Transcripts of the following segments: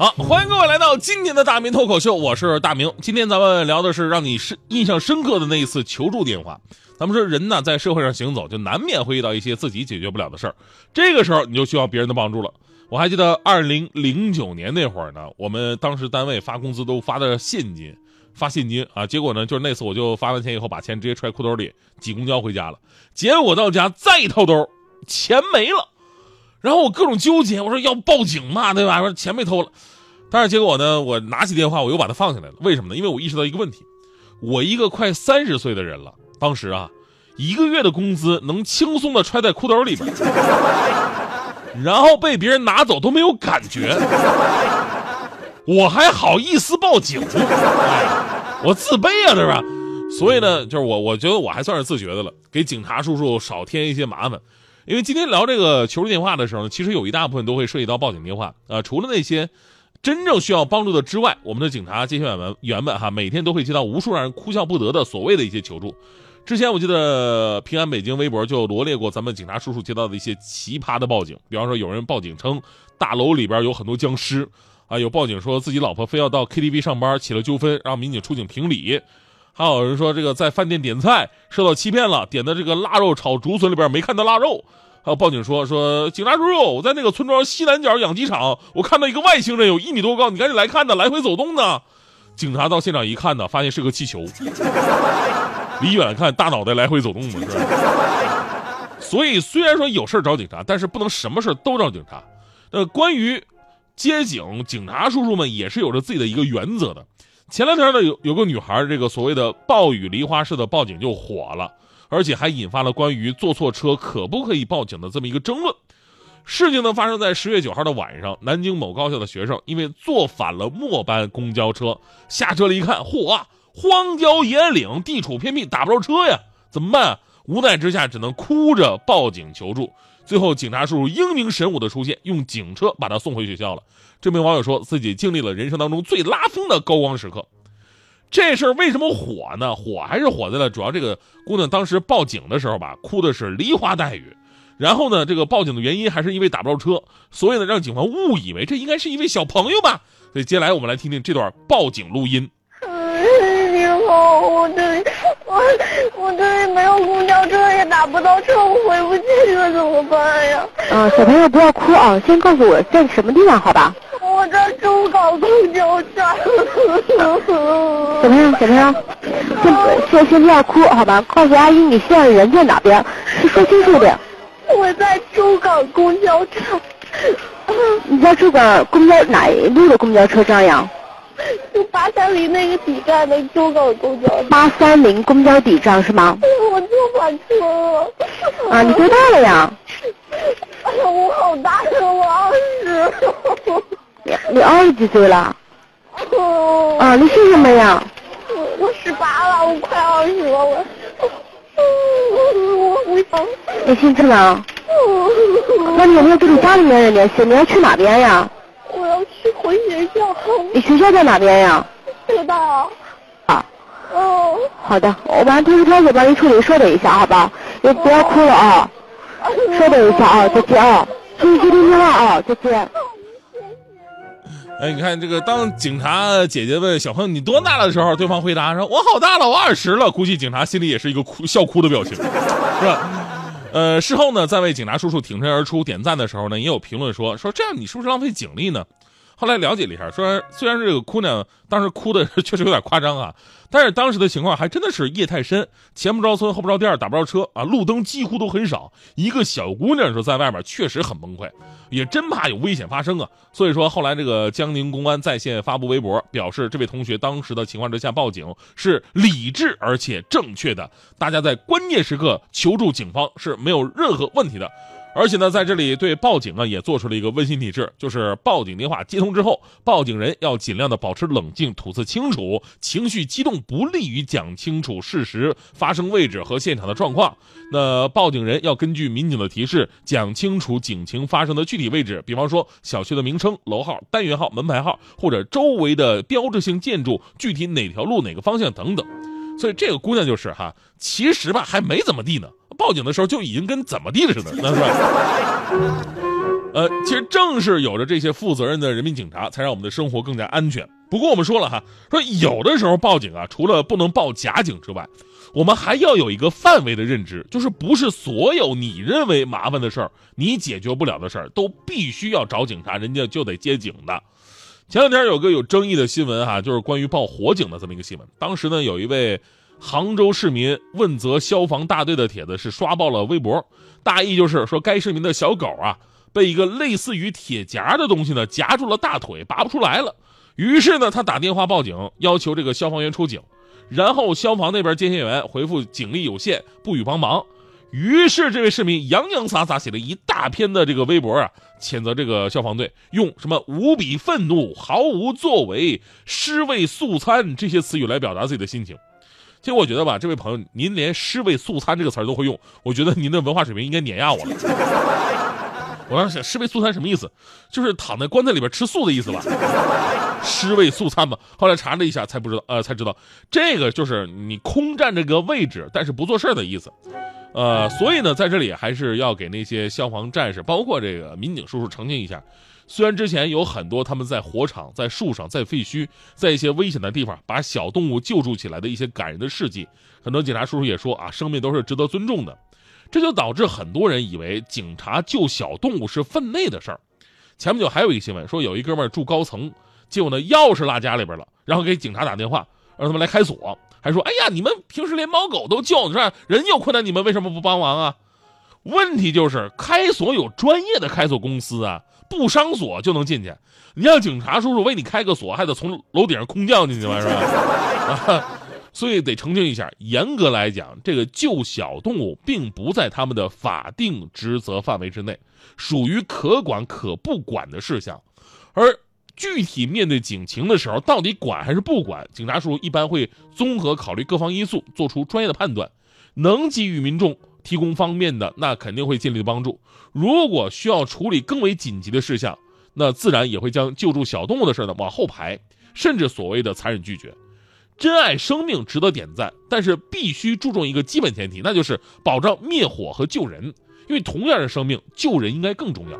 好，欢迎各位来到今天的大明脱口秀，我是大明。今天咱们聊的是让你深印象深刻的那一次求助电话。咱们说人呢，在社会上行走，就难免会遇到一些自己解决不了的事儿，这个时候你就需要别人的帮助了。我还记得二零零九年那会儿呢，我们当时单位发工资都发的现金，发现金啊。结果呢，就是那次我就发完钱以后，把钱直接揣裤兜里挤公交回家了。结果到家再一掏兜，钱没了。然后我各种纠结，我说要报警嘛，对吧？说钱被偷了。但是结果呢，我拿起电话，我又把它放下来了。为什么呢？因为我意识到一个问题，我一个快三十岁的人了，当时啊，一个月的工资能轻松的揣在裤兜里边。然后被别人拿走都没有感觉，我还好意思报警？我自卑啊，对吧？所以呢，就是我，我觉得我还算是自觉的了，给警察叔叔少添一些麻烦。因为今天聊这个求助电话的时候呢，其实有一大部分都会涉及到报警电话啊。除了那些真正需要帮助的之外，我们的警察接线员们员们哈，每天都会接到无数让人哭笑不得的所谓的一些求助。之前我记得平安北京微博就罗列过咱们警察叔叔接到的一些奇葩的报警，比方说有人报警称大楼里边有很多僵尸，啊，有报警说自己老婆非要到 KTV 上班起了纠纷，让民警出警评理，还有人说这个在饭店点菜受到欺骗了，点的这个腊肉炒竹笋里边没看到腊肉，还有报警说说警察叔叔，我在那个村庄西南角养鸡场，我看到一个外星人有一米多高，你赶紧来看呢，来回走动呢。警察到现场一看呢，发现是个气球。离远看，大脑袋来回走动嘛，是吧？所以虽然说有事找警察，但是不能什么事都找警察。那关于接警，警察叔叔们也是有着自己的一个原则的。前两天呢，有有个女孩，这个所谓的暴雨梨花式的报警就火了，而且还引发了关于坐错车可不可以报警的这么一个争论。事情呢发生在十月九号的晚上，南京某高校的学生因为坐反了末班公交车，下车了一看，嚯啊！荒郊野岭，地处偏僻，打不着车呀，怎么办？无奈之下，只能哭着报警求助。最后，警察叔叔英明神武的出现，用警车把他送回学校了。这名网友说自己经历了人生当中最拉风的高光时刻。这事儿为什么火呢？火还是火在了主要这个姑娘当时报警的时候吧，哭的是梨花带雨。然后呢，这个报警的原因还是因为打不着车，所以呢，让警方误以为这应该是一位小朋友吧。所以接下来我们来听听这段报警录音。哦，我这里，我我这里没有公交车，也打不到车，我回不去了，怎么办呀？啊，小朋友不要哭啊，先告诉我在什么地方，好吧？我在中港公交站。小朋友，小朋友，先先先不要哭，好吧？告诉阿姨你现在人在哪边，说清楚点。我在中港公交站。你在中港公交哪一路的公交车站呀？就八三零那个底站的中港公交。八三零公交底站是吗？我坐反车了。啊，你多大了呀？哎呀，我好大呀，我二十。你你二十几岁了？哦。啊，你姓什么呀？我我十八了，我快二十了，我。我我想。你姓什么？那你有没有跟你家里面人联系？你要去哪边呀？学校。你学校在哪边呀？知道。啊。哦。好的，我把通知条子帮您处理，稍等一下，好吧？你不要哭了啊。稍等一下啊，再见啊。注意接听电话啊，再见。哎，你看这个，当警察姐姐问小朋友你多大了的时候，对方回答说：“我好大了，我二十了。”估计警察心里也是一个哭笑哭的表情，是吧？呃，事后呢，在为警察叔叔挺身而出点赞的时候呢，也有评论说说这样你是不是浪费警力呢？后来了解了一下，说虽然这个姑娘当时哭的 确实有点夸张啊，但是当时的情况还真的是夜太深，前不着村后不着店，打不着车啊，路灯几乎都很少。一个小姑娘说在外面确实很崩溃，也真怕有危险发生啊。所以说后来这个江宁公安在线发布微博，表示这位同学当时的情况之下报警是理智而且正确的，大家在关键时刻求助警方是没有任何问题的。而且呢，在这里对报警啊也做出了一个温馨提示，就是报警电话接通之后，报警人要尽量的保持冷静，吐字清楚，情绪激动不利于讲清楚事实发生位置和现场的状况。那报警人要根据民警的提示，讲清楚警情发生的具体位置，比方说小区的名称、楼号、单元号、门牌号，或者周围的标志性建筑，具体哪条路、哪个方向等等。所以这个姑娘就是哈，其实吧还没怎么地呢，报警的时候就已经跟怎么地似的，那是吧？呃，其实正是有着这些负责任的人民警察，才让我们的生活更加安全。不过我们说了哈，说有的时候报警啊，除了不能报假警之外，我们还要有一个范围的认知，就是不是所有你认为麻烦的事儿，你解决不了的事儿，都必须要找警察，人家就得接警的。前两天有个有争议的新闻哈，就是关于报火警的这么一个新闻。当时呢，有一位杭州市民问责消防大队的帖子是刷爆了微博，大意就是说该市民的小狗啊被一个类似于铁夹的东西呢夹住了大腿，拔不出来了。于是呢，他打电话报警，要求这个消防员出警。然后消防那边接线员回复警力有限，不予帮忙。于是，这位市民洋洋洒洒写了一大篇的这个微博啊，谴责这个消防队用什么无比愤怒、毫无作为、尸位素餐这些词语来表达自己的心情。其实我觉得吧，这位朋友，您连“尸位素餐”这个词儿都会用，我觉得您的文化水平应该碾压我了。我当时想，“尸位素餐”什么意思？就是躺在棺材里边吃素的意思吧？尸位素餐嘛。后来查了一下，才不知道，呃，才知道这个就是你空占这个位置，但是不做事的意思。呃，所以呢，在这里还是要给那些消防战士，包括这个民警叔叔澄清一下。虽然之前有很多他们在火场、在树上、在废墟、在一些危险的地方把小动物救助起来的一些感人的事迹，很多警察叔叔也说啊，生命都是值得尊重的。这就导致很多人以为警察救小动物是分内的事儿。前不久还有一个新闻说，有一哥们住高层，结果呢钥匙落家里边了，然后给警察打电话让他们来开锁。还说：“哎呀，你们平时连猫狗都救，是吧？人有困难，你们为什么不帮忙啊？”问题就是开锁有专业的开锁公司啊，不伤锁就能进去。你让警察叔叔为你开个锁，还得从楼顶上空降进去吗？是吧？啊，所以得澄清一下，严格来讲，这个救小动物并不在他们的法定职责范围之内，属于可管可不管的事项，而。具体面对警情的时候，到底管还是不管？警察叔叔一般会综合考虑各方因素，做出专业的判断。能给予民众提供方便的，那肯定会尽力帮助。如果需要处理更为紧急的事项，那自然也会将救助小动物的事呢往后排，甚至所谓的残忍拒绝。珍爱生命值得点赞，但是必须注重一个基本前提，那就是保障灭火和救人。因为同样的生命，救人应该更重要。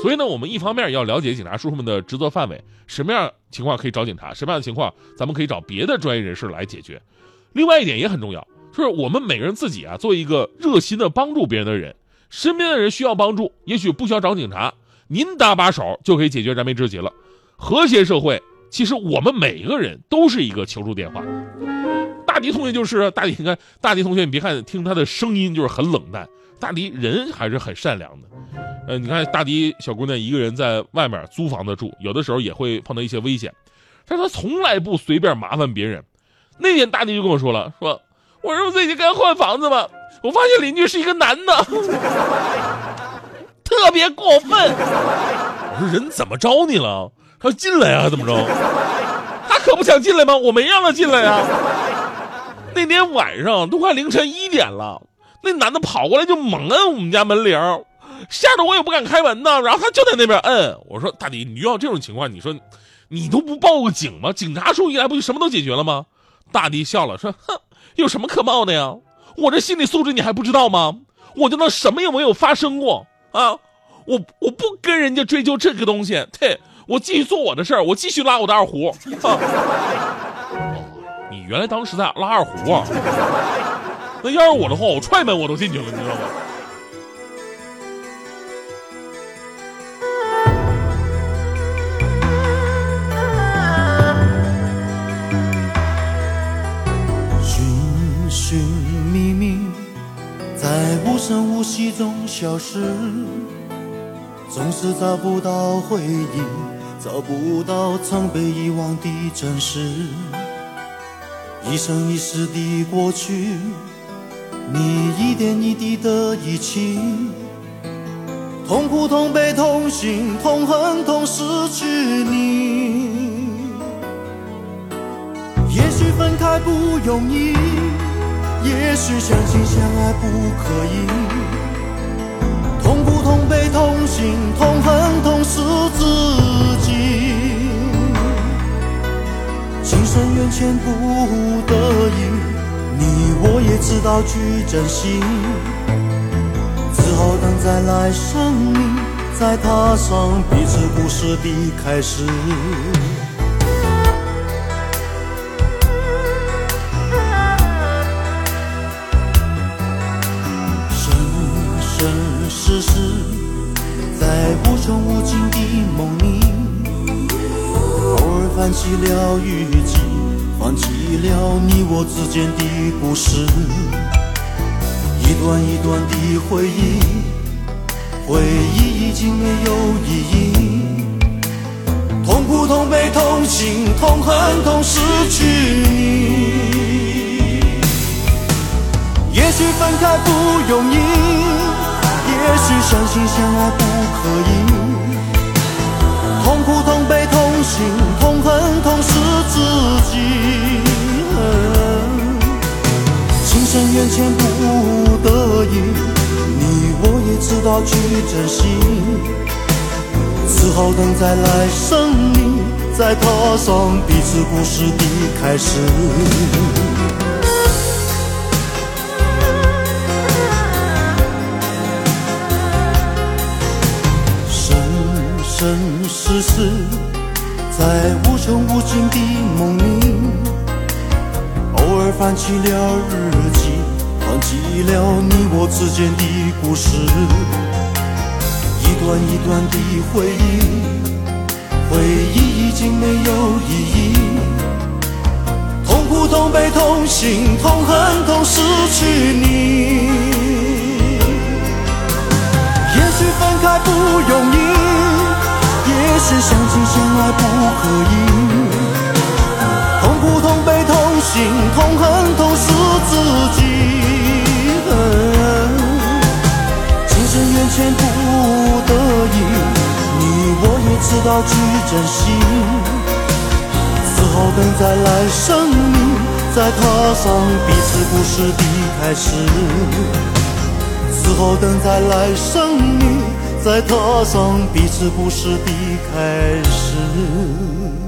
所以呢，我们一方面要了解警察叔叔们的职责范围，什么样情况可以找警察，什么样的情况咱们可以找别的专业人士来解决。另外一点也很重要，是我们每个人自己啊，做一个热心的帮助别人的人，身边的人需要帮助，也许不需要找警察，您搭把手就可以解决燃眉之急了。和谐社会，其实我们每一个人都是一个求助电话。大迪同学就是大迪，你看大迪同学，你别看听他的声音就是很冷淡，大迪人还是很善良的。呃，你看大迪小姑娘一个人在外面租房子住，有的时候也会碰到一些危险，但她从来不随便麻烦别人。那天大迪就跟我说了，说我说我最近该换房子了，我发现邻居是一个男的，特别过分。我说人怎么招你了？他进来啊？怎么着？他可不想进来吗？我没让他进来啊。那天晚上都快凌晨一点了，那男的跑过来就猛摁我们家门铃。吓得我也不敢开门呢，然后他就在那边摁。我说：“大迪，你遇到这种情况，你说你都不报个警吗？警察叔叔一来不就什么都解决了吗？”大迪笑了，说：“哼，有什么可冒的呀？我这心理素质你还不知道吗？我就当什么也没有发生过啊！我我不跟人家追究这个东西，对我继续做我的事儿，我继续拉我的二胡。你原来当时在拉二胡啊？那要是我的话，我踹门我都进去了，你知道吗？”声无息中消失，总是找不到回忆，找不到曾被遗忘的真实。一生一世的过去，你一点一滴的遗弃，痛苦、痛悲、痛心、痛恨、痛失去你。也许分开不容易，也许相亲相爱不可以。痛苦、痛悲、痛心、痛恨、痛失自己。情深缘浅不得已，你我也知道去珍惜。只好等再来生里，再踏上彼此故事的开始。在无穷无尽的梦里，偶尔翻起了雨季，放弃了你我之间的故事。一段一段的回忆，回忆已经没有意义。痛苦、痛悲、痛心、痛恨、痛失去你。也许分开不容易，也许相亲相爱不可以。痛苦、痛悲、痛心、痛恨、痛失自己。情深缘浅不得已，你我也知道去珍惜，只好等再来生里，再踏上彼此故事的开始。生世世，在无穷无尽的梦里。偶尔翻起了日记，放弃了你我之间的故事，一段一段的回忆，回忆已经没有意义。痛苦、痛悲、痛心、痛恨、痛失去你。也许分开不容易，也许相亲相爱不可以。痛苦、痛悲、痛心、痛恨、痛失自己。情深缘浅不得已，你我也知道去珍惜。只好等再来生里，再踏上彼此故事的开始。只好等再来生里，再踏上彼此故事的开始。